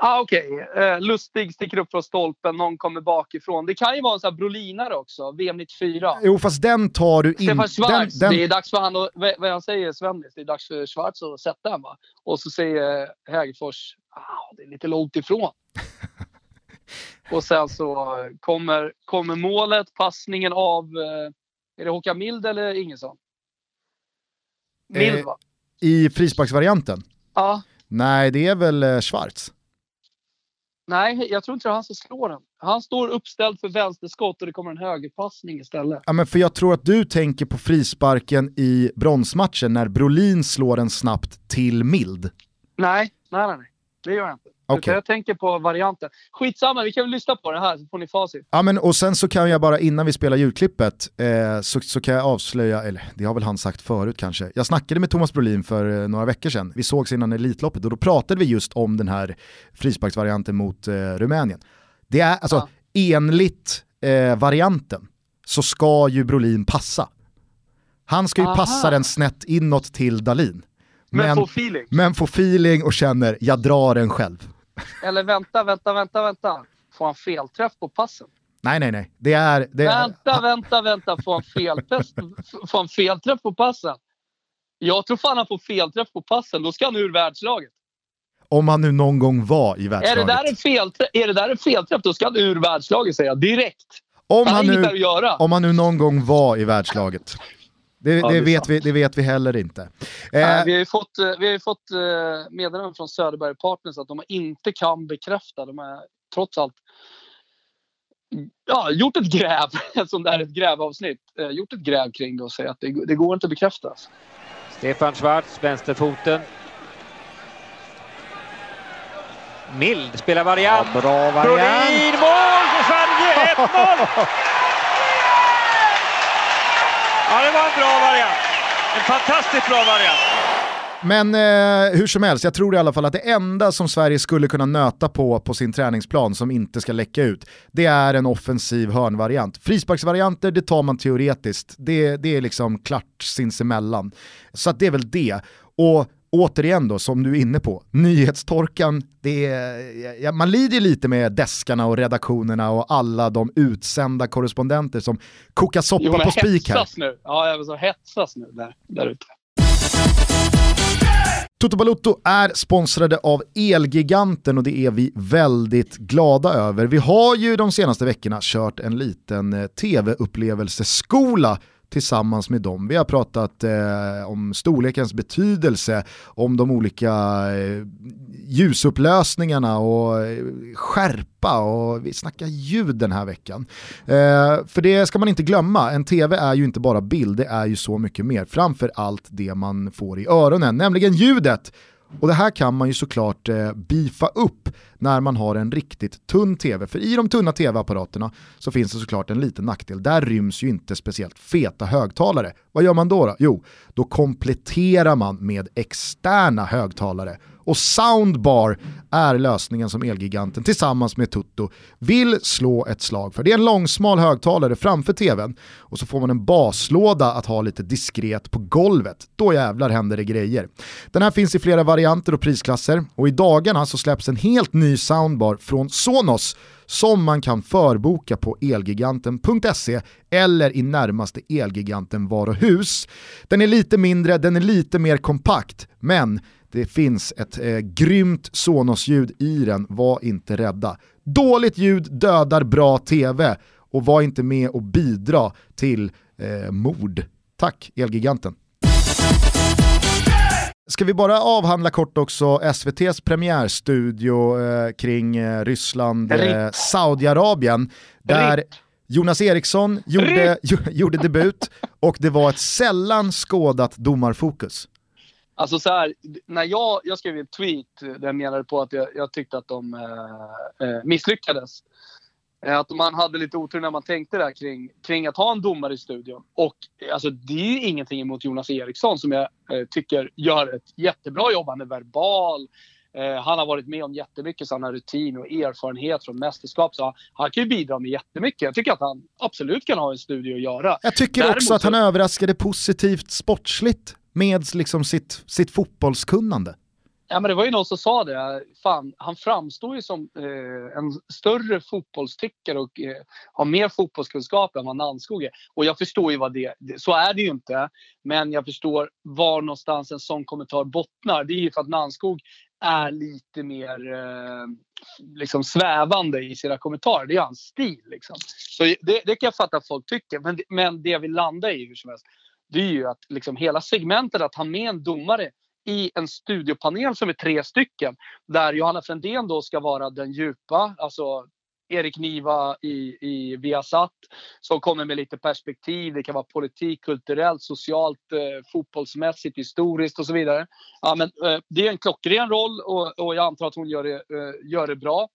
Speaker 5: Ah, Okej, eh, Lustig sticker upp från stolpen, någon kommer bakifrån. Det kan ju vara en sån här brolinare också, VM 94.
Speaker 4: Jo, fast den tar du in...
Speaker 5: Stefan
Speaker 4: Den,
Speaker 5: Schwarz,
Speaker 4: den,
Speaker 5: det är dags för han att, vad han säger Svennis, det är dags för Schwarz att sätta den va? Och så säger Hägerfors, ah, det är lite långt ifrån. och sen så kommer, kommer målet, passningen av, eh, är det Håkan Mild eller Ingesson? Mild
Speaker 4: Eh,
Speaker 5: va?
Speaker 4: I frisparksvarianten?
Speaker 5: Ja.
Speaker 4: Nej, det är väl eh, Schwarz.
Speaker 5: Nej, jag tror inte det är han som slår den. Han står uppställd för vänsterskott och det kommer en högerpassning istället.
Speaker 4: Ja, men för jag tror att du tänker på frisparken i bronsmatchen när Brolin slår den snabbt till Mild.
Speaker 5: Nej, nej, nej. Det gör jag inte. Utan jag tänker på varianten. Skitsamma, vi kan väl lyssna på det här så får ni facit.
Speaker 4: Ja, men, och sen så kan jag bara innan vi spelar ljudklippet eh, så, så kan jag avslöja, eller det har väl han sagt förut kanske. Jag snackade med Thomas Brolin för eh, några veckor sedan. Vi sågs innan Elitloppet och då pratade vi just om den här frisparksvarianten mot eh, Rumänien. Det är alltså enligt eh, varianten så ska ju Brolin passa. Han ska ju
Speaker 5: Aha.
Speaker 4: passa den snett inåt till Dalin.
Speaker 5: Men,
Speaker 4: Men,
Speaker 5: få feeling.
Speaker 4: men får feeling och känner, jag drar den själv.
Speaker 5: Eller vänta, vänta, vänta, vänta. Får han felträff på passen?
Speaker 4: Nej, nej, nej. Det är... Det är
Speaker 5: Vänta, vänta, vänta. Får han, felträff, får han felträff på passen? Jag tror fan han får felträff på passen. Då ska han ur världslaget.
Speaker 4: om han nu någon gång var i
Speaker 5: Är det,
Speaker 4: världslaget.
Speaker 5: där en felträff, är det där en felträff, då ska han ur världslaget säger jag direkt.
Speaker 4: om,
Speaker 5: Han
Speaker 4: han nu, om han nu någon gång var i världslaget. Det,
Speaker 5: Ja,
Speaker 4: det, vet
Speaker 5: sant.
Speaker 4: vi, det vet vi heller inte. Eh,
Speaker 5: Nej, vi har ju fått, eh, vi har ju fått eh, meddelanden från Söderberg Partners att de inte kan bekräfta. De är trots allt ja, gjort ett gräv, som det här är ett grävavsnitt, eh, gjort ett gräv kring det och säger att det, det går inte att bekräfta.
Speaker 6: Stefan Schwarz, vänsterfoten. Mild spelar variant.
Speaker 7: Ja, bra variant.
Speaker 6: Brolin, mål för Sverige! 1-0! Ja, det var en bra variant. En fantastiskt bra variant.
Speaker 4: Men eh, hur som helst, jag tror i alla fall att det enda som Sverige skulle kunna nöta på på sin träningsplan som inte ska läcka ut, det är en offensiv hörnvariant. Frisparksvarianter, det tar man teoretiskt. Det, det är liksom klart sinsemellan. Så att det är väl det. Och återigen då, som du är inne på, nyhetstorkan, det är, man lider lite med deskarna och redaktionerna och alla de utsända korrespondenter som kokar soppa
Speaker 5: Jo,
Speaker 4: på spik här.
Speaker 5: nu. Ja, jag vill så hetsas nu där, där ute.
Speaker 4: Toto Balotto är sponsrade av Elgiganten och det är vi väldigt glada över. Vi har ju de senaste veckorna kört en liten eh, tv-upplevelseskola tillsammans med dem. Vi har pratat eh, om storlekens betydelse, om de olika eh, ljusupplösningarna och eh, skärpa och vi snackar ljud den här veckan. Eh, för det ska man inte glömma, en tv är ju inte bara bild, det är ju så mycket mer. Framför allt det man får i öronen, nämligen ljudet. Och det här kan man ju såklart eh, beefa upp när man har en riktigt tunn tv. För i de tunna tv-apparaterna så finns det såklart en liten nackdel. Där ryms ju inte speciellt feta högtalare. Vad gör man då? då? Jo, då kompletterar man med externa högtalare. Och Soundbar är lösningen som Elgiganten tillsammans med Tutto vill slå ett slag för. Det är en långsmal högtalare framför tvn och så får man en baslåda att ha lite diskret på golvet. Då jävlar händer det grejer. Den här finns i flera varianter och prisklasser och i dagarna så släpps en helt ny soundbar från Sonos som man kan förboka på elgiganten.se eller i närmaste Elgiganten varuhus. Den är lite mindre, den är lite mer kompakt, men det finns ett eh, grymt Sonos-ljud i den, var inte rädda. Dåligt ljud dödar bra tv och var inte med och bidra till eh, mord. Tack Elgiganten. Ska vi bara avhandla kort också SVTs premiärstudio eh, kring eh, Ryssland, eh, Saudiarabien, där
Speaker 5: Ripp.
Speaker 4: Jonas Eriksson gjorde, gjorde debut och det var ett sällan skådat domarfokus.
Speaker 5: Alltså så här, när jag, jag skrev en tweet där jag menade på att jag, jag tyckte att de eh, eh, misslyckades. Eh, Att man hade lite otur när man tänkte där kring, kring att ha en domare i studion. Och eh, alltså, det är ju ingenting emot Jonas Eriksson som jag eh, tycker gör ett jättebra jobb. Han är verbal. Eh, han har varit med om jättemycket, så han har rutin och erfarenhet från mästerskap. Så han, han kan ju bidra med jättemycket. Jag tycker att han absolut kan ha en studio att göra.
Speaker 4: Jag tycker
Speaker 5: Däremot
Speaker 4: också att han
Speaker 5: så-
Speaker 4: överraskade positivt sportsligt med liksom sitt, sitt fotbollskunnande.
Speaker 5: Ja, men det var ju någon som sa det. Fan, han framstår ju som eh, en större fotbollstyckare och eh, har mer fotbollskunskap än vad Nannskog är. Och jag förstår ju vad det det- Så är det ju inte. Men jag förstår var någonstans en sån kommentar bottnar. Det är ju för att Nannskog är lite mer eh, liksom svävande i sina kommentarer. Det är hans stil. Liksom. Så det, det kan jag fatta att folk tycker. Men, men det jag vill landa i hur som helst, det är ju att liksom hela segmentet att ha med en domare i en studiopanel som är tre stycken. Där Johanna Frändén då ska vara den djupa, alltså Erik Niva i, i Viasat som kommer med lite perspektiv. Det kan vara politik, kulturellt, socialt, eh, fotbollsmässigt, historiskt och så vidare. Ja, men, eh, det är en klockren roll och, och jag antar att hon gör det, eh, gör det bra.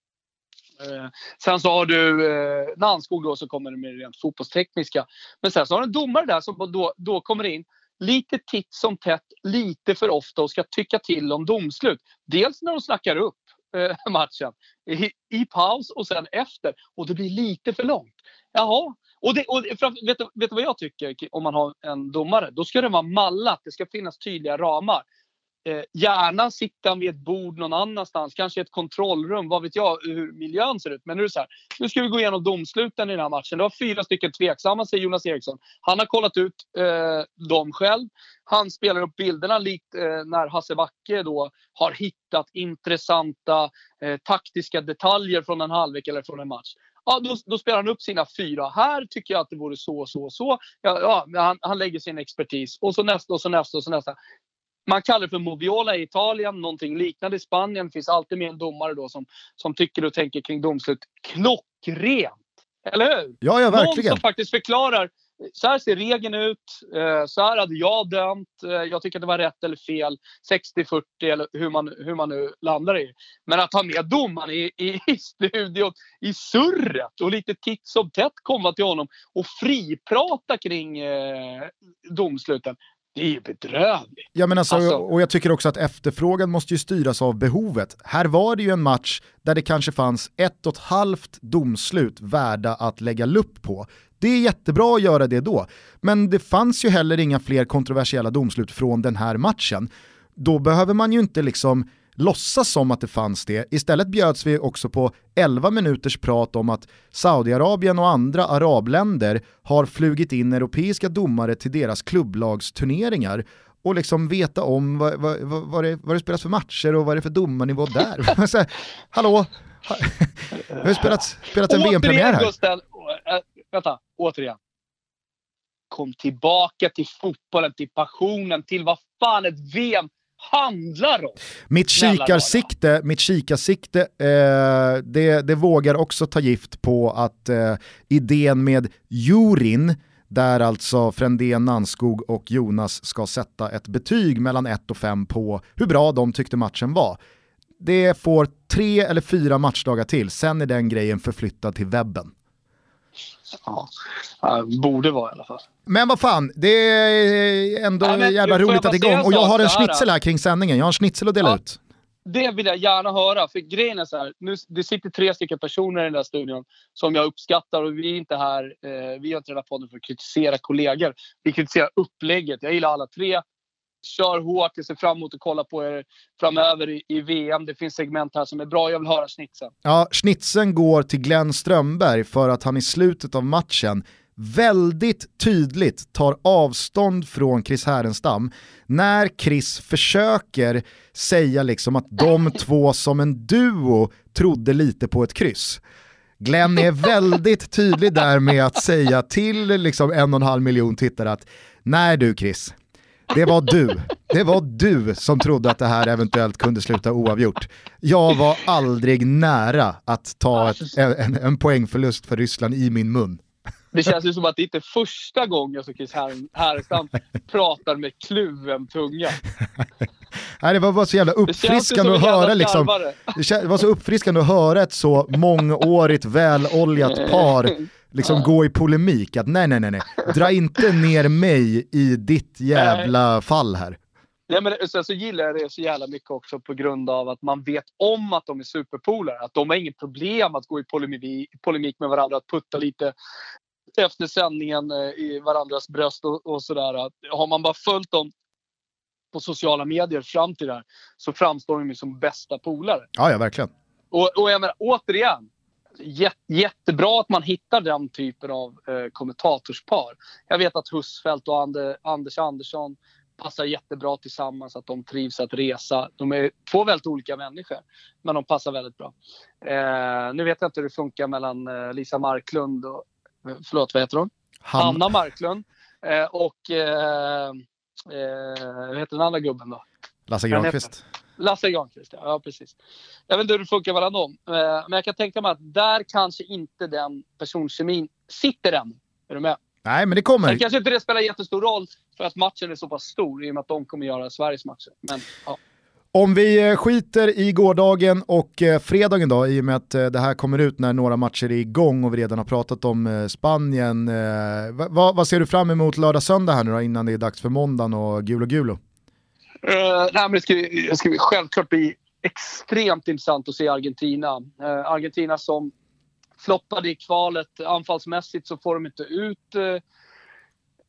Speaker 5: Eh, sen så har du eh, Nannskog då som kommer med det rent fotbollstekniska. Men sen så har du en domare där som då, då kommer in lite titt som tätt, lite för ofta och ska tycka till om domslut. Dels när de snackar upp eh, matchen i, i paus och sen efter. Och det blir lite för långt. Jaha. Och, det, och vet, vet du vad jag tycker om man har en domare? Då ska det vara mallat. Det ska finnas tydliga ramar. Eh, gärna sitter han vid ett bord någon annanstans, kanske i ett kontrollrum, vad vet jag hur miljön ser ut. Men nu är det så här, nu ska vi gå igenom domsluten i den här matchen. Det var fyra stycken tveksamma, säger Jonas Eriksson. Han har kollat ut eh, dem själv. Han spelar upp bilderna likt eh, när Hasse Backe då har hittat intressanta eh, taktiska detaljer från en halvlek eller från en match. Ja, då, då spelar han upp sina fyra. Här tycker jag att det vore så, så, så. Ja, ja, han, han lägger sin expertis. Och så nästa, och så nästa, och så nästa. Man kallar det för Moviola i Italien, någonting liknande i Spanien. Det finns alltid med en domare då som, som tycker och tänker kring domslut. Klockrent! Eller hur?
Speaker 4: Ja, ja,
Speaker 5: Någon
Speaker 4: verkligen.
Speaker 5: som faktiskt förklarar. Så här ser regeln ut. eh, Så här hade jag dömt. eh, Jag tycker att det var rätt eller fel. 60-40 eller hur man, hur man nu landar i. Men att ha med domaren i, i, i studion i surret och lite titt som tätt komma till honom och friprata kring eh, domsluten. Det är ju bedrövligt.
Speaker 4: Ja, men alltså,
Speaker 5: Alltså-
Speaker 4: och jag tycker också att efterfrågan måste ju styras av behovet. Här var det ju en match där det kanske fanns ett och ett halvt domslut värda att lägga lupp på. Det är jättebra att göra det då, men det fanns ju heller inga fler kontroversiella domslut från den här matchen. Då behöver man ju inte liksom låtsas som att det fanns det. Istället bjöds vi också på 11 minuters prat om att Saudiarabien och andra arabländer har flugit in europeiska domare till deras klubblagsturneringar och liksom veta om vad, vad, vad, det, vad det spelas för matcher och vad det är för domarnivå där. Så här, hallå, Ha- det har ju spelats, spelats en VM-premiär här.
Speaker 5: Gustav, äh, vänta, återigen. Kom tillbaka till fotbollen, till passionen, till vad fan ett VM handlar om.
Speaker 4: Mitt kikarsikte, mitt kikarsikte eh, det, det vågar också ta gift på att eh, idén med jurin, där alltså Frändén, Nanskog och Jonas ska sätta ett betyg mellan 1 och 5 på hur bra de tyckte matchen var. Det får tre eller fyra matchdagar till, sen är den grejen förflyttad till webben.
Speaker 5: Ja, ja, borde vara i alla fall.
Speaker 4: Men vad fan, det är ändå
Speaker 5: men
Speaker 4: jävla roligt att det är igång. Och jag har en schnitzel här kring sändningen, jag har en schnitzel att dela
Speaker 5: Ja.
Speaker 4: ut.
Speaker 5: Det vill jag gärna höra, för grejen är så här. Nu, det sitter tre stycken personer i den där studion som jag uppskattar och vi är inte här, eh, vi har inte den här podden för att kritisera kollegor. Vi kritiserar upplägget. Jag gillar alla tre. Kör hårt, jag ser fram emot att kolla på er framöver i, i VM. Det finns segment här som är bra, jag vill höra snitsen.
Speaker 4: Ja, schnitzeln går till Glenn Strömberg för att han i slutet av matchen väldigt tydligt tar avstånd från Chris Härenstam när Chris försöker säga liksom att de två som en duo trodde lite på ett kryss. Glenn är väldigt tydlig där med att säga till liksom en och en halv miljon tittare att nej du Chris, det var du. Det var du som trodde att det här eventuellt kunde sluta oavgjort. Jag var aldrig nära att ta ett, en, en poängförlust för Ryssland i min mun.
Speaker 5: Det känns ju som att det inte är första gången som Chris Här- Härenstam pratar med kluven tunga.
Speaker 4: Nej, det var bara så jävla uppfriskande att höra liksom, det var så uppfriskande att höra ett så mångårigt väloljat par liksom gå i polemik att nej nej nej nej, dra inte ner mig i ditt jävla fall här.
Speaker 5: Ja, men sen så gillar jag det så jävla mycket också på grund av att man vet om att de är superpolare. Att de har inget problem att gå i polemik, polemik med varandra, att putta lite efter sändningen eh, i varandras bröst och, och sådär. Att Har man bara följt dem på sociala medier fram till det här så framstår de ju som bästa polare.
Speaker 4: Ja, ja verkligen.
Speaker 5: Och, och jag menar återigen, jättebra att man hittar den typen av eh, kommentatorspar. Jag vet att Husfeldt och Ande, Anders Andersson passar jättebra tillsammans, att de trivs att resa. De är två väldigt olika människor, men de passar väldigt bra. Eh, nu vet jag inte hur det funkar mellan eh, Lisa Marklund och, eh, förlåt vad heter hon?
Speaker 4: Han,
Speaker 5: Anna Marklund eh, och eh, eh, vad heter den andra gubben då?
Speaker 4: Lasse Granqvist.
Speaker 5: Lasse Granqvist, ja. ja precis. Jag vet inte hur det funkar mellan dem. Eh, men jag kan tänka mig att där kanske inte den personkemin sitter än. Är du med?
Speaker 4: Nej men det kommer.
Speaker 5: Sen kanske inte det spelar jättestor roll för att matchen är så pass stor i och med att de kommer göra Sveriges matcher. Men ja.
Speaker 4: Om vi eh, skiter i gårdagen och eh, fredagen då, i och med att det här kommer ut när några matcher är igång och vi redan har pratat om Spanien. va- Vad, vad ser du fram emot lördag söndag här nu då, innan det är dags för måndagen och Gulo Gulo?
Speaker 5: Uh, nej, men det ska, det ska självklart bli extremt intressant att se Argentina. Uh, Argentina som floppade i kvalet. Anfallsmässigt så får de inte ut uh,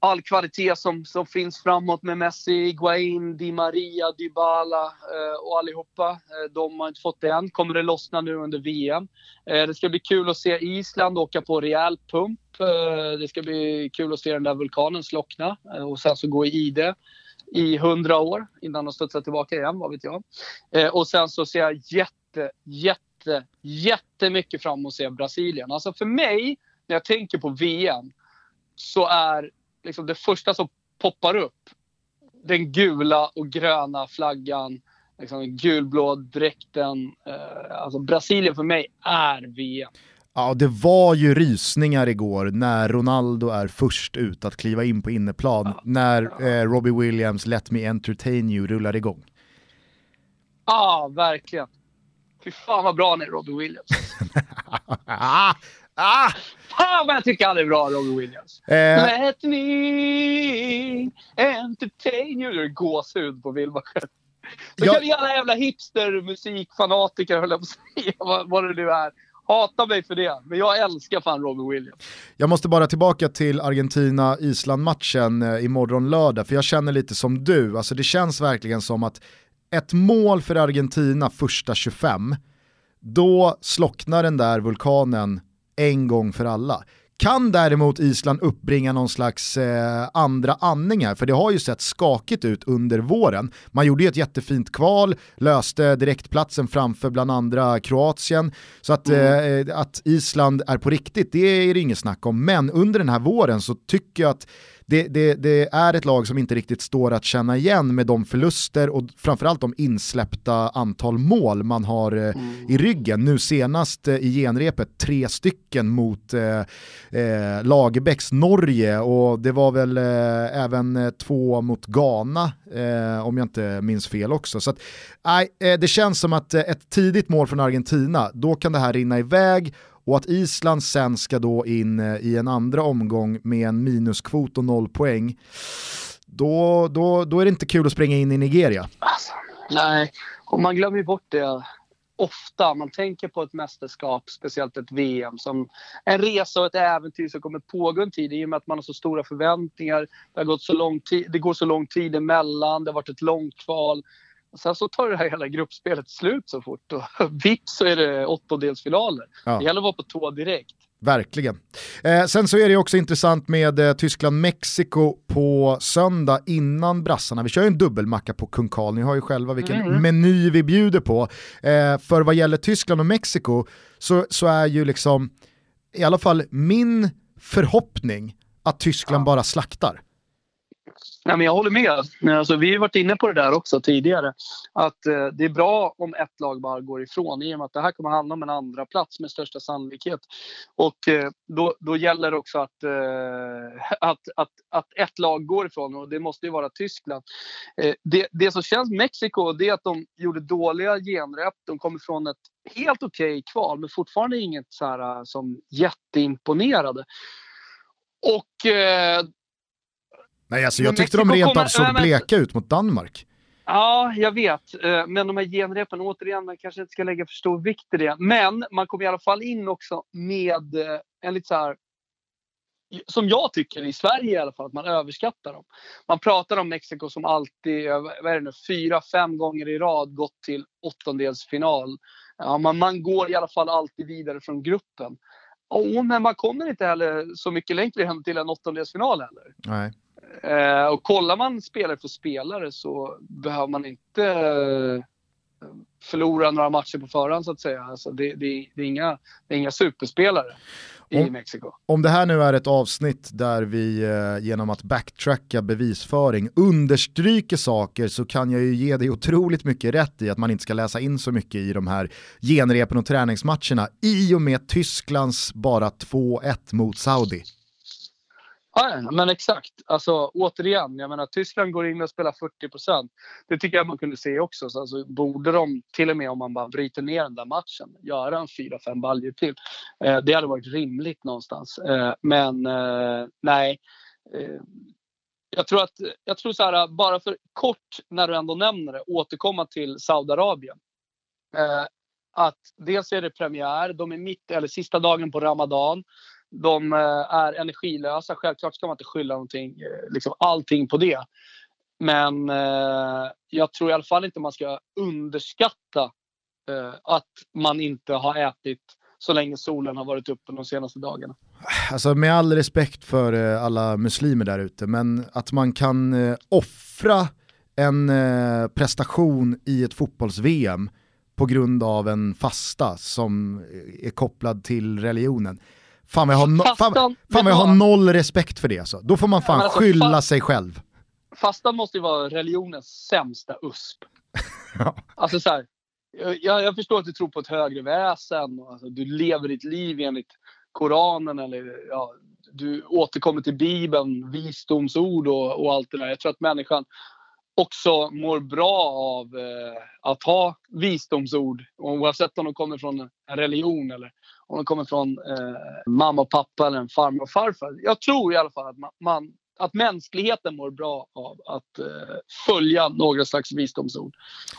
Speaker 5: all kvalitet som, som finns framåt med Messi, Higuain, Di Maria, Dybala eh, och allihopa. De har inte fått det än. Kommer det lossna nu under VM. Eh, det ska bli kul att se Island åka på rejäl pump. Eh, det ska bli kul att se den där vulkanen slockna och sen så gå i det i hundra år innan de studsar tillbaka igen, vad vet jag. Eh, och sen så ser jag jätte, jätte, jättemycket fram emot att se Brasilien. Alltså för mig, när jag tänker på VM, så är liksom det första som poppar upp den gula och gröna flaggan, liksom den gulblå dräkten. Eh, alltså Brasilien för mig är VM.
Speaker 4: Ja, det var ju rysningar igår när Ronaldo är först ut att kliva in på innerplan när eh, Robbie Williams Let Me Entertain You rullar igång.
Speaker 5: Ja, verkligen. Fy fan vad bra han är, Robbie Williams.
Speaker 4: ah, ah!
Speaker 5: Fan vad jag tycker han är bra, Robbie Williams.
Speaker 4: Eh,
Speaker 5: Let me entertain you. Gåshud på Wilbur själv. Så
Speaker 4: Ja.
Speaker 5: kan alla jävla hipster-musikfanatiker, höll jag på att säga, vad, vad det nu är. Hata mig för det, men jag älskar fan Robin Williams.
Speaker 4: Jag måste bara tillbaka till Argentina-Island-matchen eh, imorgon lördag, för jag känner lite som du, alltså det känns verkligen som att ett mål för Argentina första 25, då slocknar den där vulkanen en gång för alla. Kan däremot Island uppbringa någon slags eh, andra andningar? För det har ju sett skakigt ut under våren. Man gjorde ju ett jättefint kval, löste direktplatsen framför bland andra Kroatien. Så att, eh, att Island är på riktigt, det är det inget snack om. Men under den här våren så tycker jag att det, det, det är ett lag som inte riktigt står att känna igen med de förluster och framförallt de insläppta antal mål man har eh, i ryggen. Nu senast eh, i genrepet tre stycken mot eh, eh, Lagerbäcks Norge och det var väl eh, även eh, två mot Ghana eh, om jag inte minns fel också. Så att, nej, det känns som att ett tidigt mål från Argentina, då kan det här rinna iväg och att Island sen ska då in eh, i en andra omgång med en minuskvot och noll poäng, då, då, då är det inte kul att springa in i Nigeria.
Speaker 5: Alltså, nej, och man glömmer ju bort det ofta. Man tänker på ett mästerskap, speciellt ett VM, som en resa och ett äventyr som kommer pågå en tid i och med att man har så stora förväntningar. Det, har gått så lång tid, det går så lång tid emellan, det har varit ett långt kval. Och sen så tar det här hela gruppspelet slut så fort och vips så är det åttondelsfinaler.
Speaker 4: Ja.
Speaker 5: Det gäller att vara på tå direkt.
Speaker 4: Verkligen. Eh, sen så är det också intressant med eh, Tyskland-Mexiko på söndag innan brassarna. Vi kör ju en dubbelmacka på Kung Karl, ni har ju själva vilken meny vi bjuder på. Eh, för vad gäller Tyskland och Mexiko så, så är ju liksom, i alla fall min förhoppning att Tyskland bara slaktar.
Speaker 5: Nej, men jag håller med. Alltså, vi har varit inne på det där också tidigare. Att eh, det är bra om ett lag bara går ifrån i och med att det här kommer handla om en andra plats med största sannolikhet. Och eh, då, då gäller det också att, eh, att, att, att ett lag går ifrån och det måste ju vara Tyskland. Eh, det, det som känns Mexiko det är att de gjorde dåliga genrep. De kom ifrån ett helt okej kval men fortfarande inget så här, eh, som jätteimponerade. Och eh,
Speaker 4: Nej, alltså jag
Speaker 5: Men
Speaker 4: tyckte de
Speaker 5: Mexiko
Speaker 4: rent av såg
Speaker 5: men-
Speaker 4: bleka ut mot Danmark.
Speaker 5: Ja, jag vet. Eh, Men de här genrepen, återigen, man kanske inte ska lägga för stor vikt i det. Men man kommer i alla fall in också med eh, en lite så här som jag tycker i Sverige i alla fall, att man överskattar dem. Man pratar om Mexiko som alltid, eh, vad är det nu, fyra, fem gånger i rad gått till åttondelsfinal. Ja, man, man går i alla fall alltid vidare från gruppen. Oh, men man kommer inte heller så mycket längre än till en åttondelsfinal heller.
Speaker 4: Nej.
Speaker 5: Eh, och kollar man spelare för spelare så behöver man inte eh, förlora några matcher på förhand så att säga. Alltså det, det, det, är, inga, det är inga superspelare i
Speaker 4: Om-
Speaker 5: Mexiko.
Speaker 4: Om det här nu är ett avsnitt där vi eh, genom att backtracka bevisföring understryker saker så kan jag ju ge dig otroligt mycket rätt i att man inte ska läsa in så mycket i de här genrepen och träningsmatcherna i och med Tysklands bara 2-1 mot Saudi.
Speaker 5: Ja, men exakt. Alltså, återigen, jag menar, Tyskland går in och spelar 40 procent. Det tycker jag man kunde se också. Så alltså, borde de, till och med om man bara bryter ner den där matchen, göra en 4-5 baljor till. Eh, det hade varit rimligt någonstans. Eh, men eh, nej. Eh, jag tror att, jag tror så här, bara för kort när du ändå nämner det, återkomma till Saudiarabien. Eh, att dels är det premiär, de är mitt, eller sista dagen på Ramadan. De eh, är energilösa. Självklart ska man inte skylla någonting, eh, liksom allting på det. Men eh, jag tror i alla fall inte man ska underskatta eh, att man inte har ätit så länge solen har varit uppe de senaste dagarna.
Speaker 4: Alltså med all respekt för eh, alla muslimer där ute, men att man kan eh, offra en eh, prestation i ett fotbolls-VM på grund av en fasta som eh, är kopplad till religionen. Fan jag har, no- fan, fan jag har noll respekt för det alltså. Då får man fan
Speaker 5: alltså,
Speaker 4: skylla
Speaker 5: fa-
Speaker 4: sig själv.
Speaker 5: Fastan måste ju vara religionens sämsta USP.
Speaker 4: Ja.
Speaker 5: Alltså så här, jag, jag förstår att du tror på ett högre väsen. Och alltså, du lever ditt liv enligt Koranen eller ja, du återkommer till Bibeln, visdomsord och, och allt det där. Jag tror att människan också mår bra av eh, att ha visdomsord. Oavsett om de kommer från en religion eller om de kommer från eh, mamma och pappa eller en farmor och farfar. Jag tror i alla fall att man, man att mänskligheten mår bra av att eh, följa några slags visdomsord.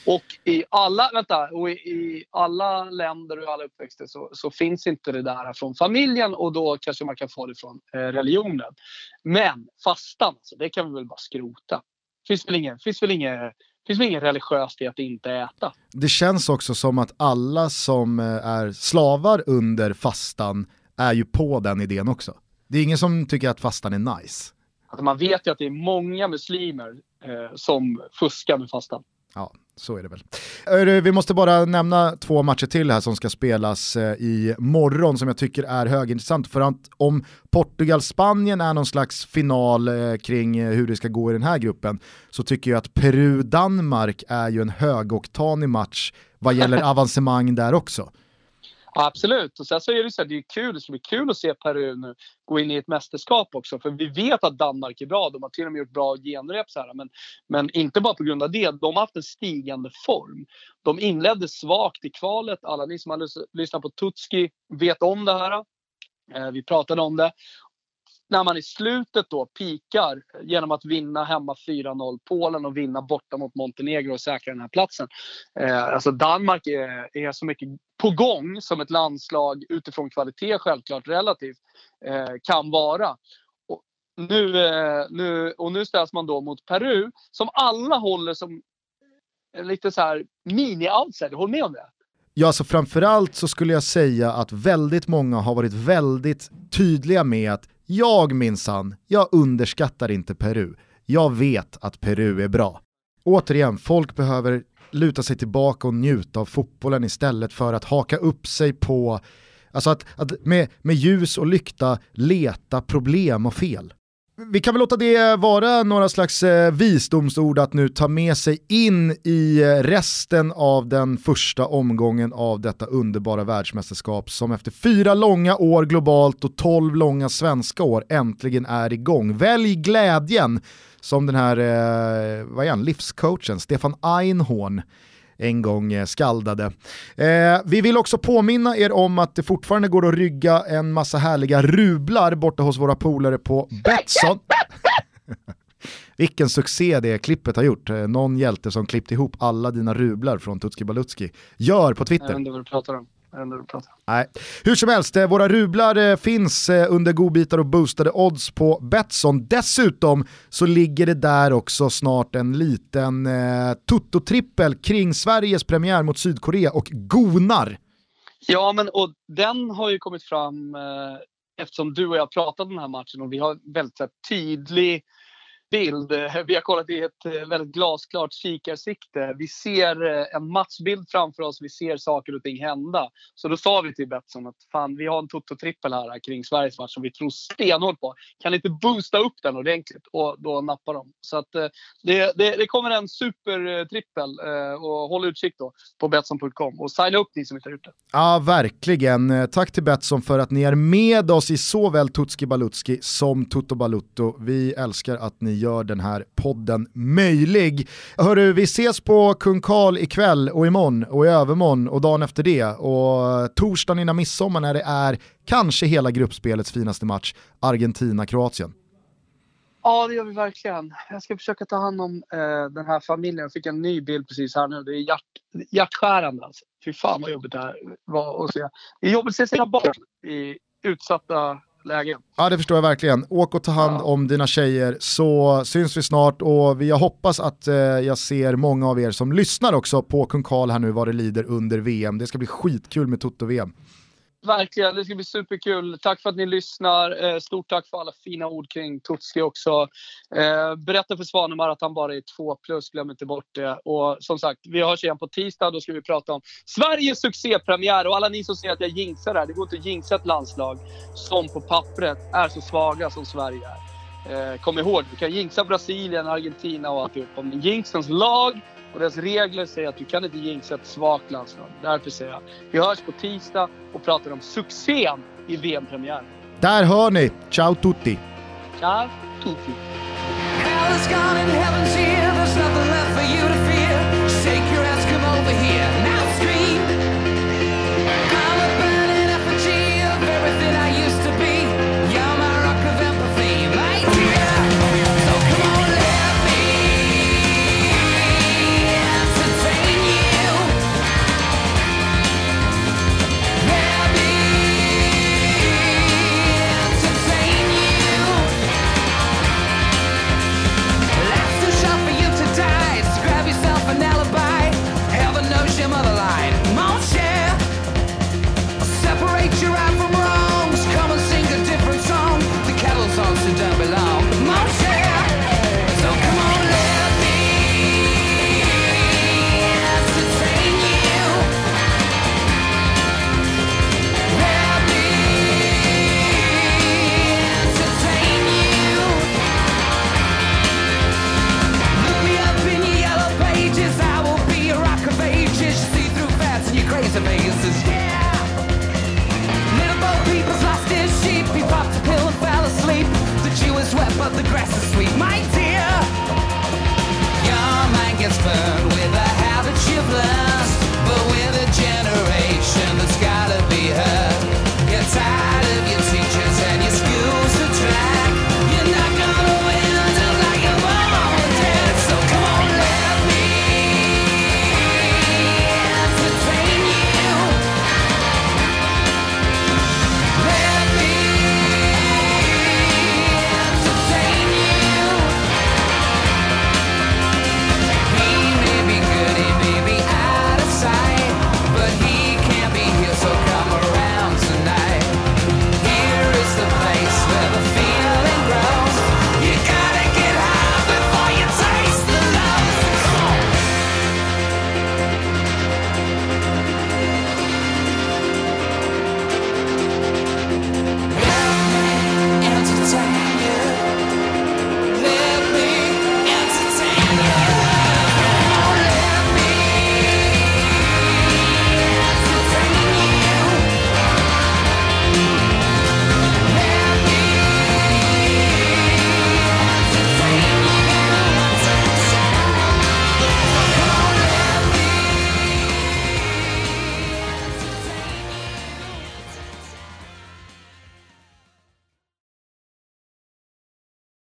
Speaker 5: Och i alla, vänta, och i, i alla länder och alla uppväxter så, så, finns inte det där från familjen och då kanske man kan få det från eh, religionen. Men fastan, alltså, det kan vi väl bara skrota. Finns väl inget, finns väl inget finns väl inget religiöst i att inte äta.
Speaker 4: Det känns också som att alla som eh, är slavar under fastan är ju på den idén också. Det är ingen som tycker att fastan är nice.
Speaker 5: Alltså man vet ju att det är många muslimer eh, som fuskar med fastan.
Speaker 4: Ja, så är det väl. Vi måste bara nämna två matcher till här som ska spelas eh, i morgon som jag tycker är högintressant. För att om Portugal-Spanien är någon slags final eh, kring eh, hur det ska gå i den här gruppen så tycker jag att Peru-Danmark är ju en högoktanig match vad gäller avancemang där också.
Speaker 5: Absolut, och sen så är det så här, det är kul, det ska bli kul att se Peru nu gå in i ett mästerskap också. För vi vet att Danmark är bra, de har till och med gjort bra genrep så här, men, men inte bara på grund av det, de har haft en stigande form. De inledde svagt i kvalet, alla ni som har lyssnat på Tutski vet om det här. Eh, vi pratade om det när man i slutet då pikar genom att vinna hemma 4-0 Polen och vinna borta mot Montenegro och säkra den här platsen. Eh, alltså Danmark är, är så mycket på gång som ett landslag utifrån kvalitet självklart relativt eh, kan vara. Och nu, eh, nu, och nu ställs man då mot Peru som alla håller som lite så här mini-outsider. Håll med om det?
Speaker 4: Ja, alltså framförallt så skulle jag säga att väldigt många har varit väldigt tydliga med att jag minsann, jag underskattar inte Peru. Jag vet att Peru är bra. Återigen, folk behöver luta sig tillbaka och njuta av fotbollen istället för att haka upp sig på, alltså att, att med, med ljus och lykta leta problem och fel. Vi kan väl låta det vara några slags eh, visdomsord att nu ta med sig in i eh, resten av den första omgången av detta underbara världsmästerskap som efter fyra långa år globalt och tolv långa svenska år äntligen är igång. Välj glädjen som den här, eh, vad är han, livscoachen Stefan Einhorn en gång eh, skaldade. Eh, vi vill också påminna er om att det fortfarande går att rygga en massa härliga rublar borta hos våra polare på Betsson. Vilken succé det klippet har gjort. Eh, någon hjälte som klippt ihop alla dina rublar från Tutski Balutski. Gör på Twitter. Jag vet
Speaker 5: inte vad du pratar om.
Speaker 4: Nej. Hur som helst, eh, våra rublar eh, finns eh, under godbitar och boostade odds på Betsson. Dessutom så ligger det där också snart en liten eh, tutto-trippel kring Sveriges premiär mot Sydkorea och Gonar.
Speaker 5: Ja, men och den har ju kommit fram eh, eftersom du och jag pratat om den här matchen och vi har väldigt här, tydlig bild. Vi har kollat i ett eh, väldigt glasklart kikarsikte. Vi ser eh, en matchbild framför oss, vi ser saker och ting hända. Så då sa vi till Betsson att fan, vi har en toto-trippel här kring Sveriges match som vi tror stenhårt på. Kan inte boosta upp den ordentligt? Och då nappar de. Så att eh, det, det, det kommer en supertrippel och håll utkik då på Betsson.com och signa upp ni som inte har gjort det.
Speaker 4: Ja, verkligen. Tack till Betsson för att ni är med oss i såväl Tutski Balutski som Toto Balutto. Vi älskar att ni gör den här podden möjlig. Hörru, vi ses på Kung Karl ikväll och imorgon och i övermorgon och dagen efter det och torsdagen innan midsommar när det är kanske hela gruppspelets finaste match, Argentina-Kroatien.
Speaker 5: Ja, det gör vi verkligen. Jag ska försöka ta hand om eh, den här familjen. Jag fick en ny bild precis här nu. Det är hjärt, hjärtskärande. Alltså. Fy fan vad jobbigt det här var att se. Det är jobbigt att se sina barn i utsatta lägen.
Speaker 4: Ja det förstår jag verkligen. Åk och ta hand ja. om dina tjejer så syns vi snart och jag hoppas att eh, jag ser många av er som lyssnar också på Kung Karl här nu vad det lider under VM. Det ska bli skitkul med Toto-VM.
Speaker 5: Verkligen, det ska bli superkul. Tack för att ni lyssnar. Eh, stort tack för alla fina ord kring Tutski också. Eh, berätta för Svanemar att han bara är två plus, glöm inte bort det. Och som sagt, vi hörs igen på tisdag. Då ska vi prata om Sveriges succépremiär. Och alla ni som säger att jag jinxar det här, det går inte att jinxa ett landslag som på pappret är så svaga som Sverige är.
Speaker 8: Eh, kom ihåg, du kan jinxa Brasilien, Argentina och alltihopa. Men jinxens lag och deras regler säger att du kan inte jinxa ett svagt landslag. Därför säger jag, vi hörs på tisdag och pratar om succén i VM-premiären.
Speaker 4: Där hör ni! Ciao tutti!
Speaker 8: Ciao tutti!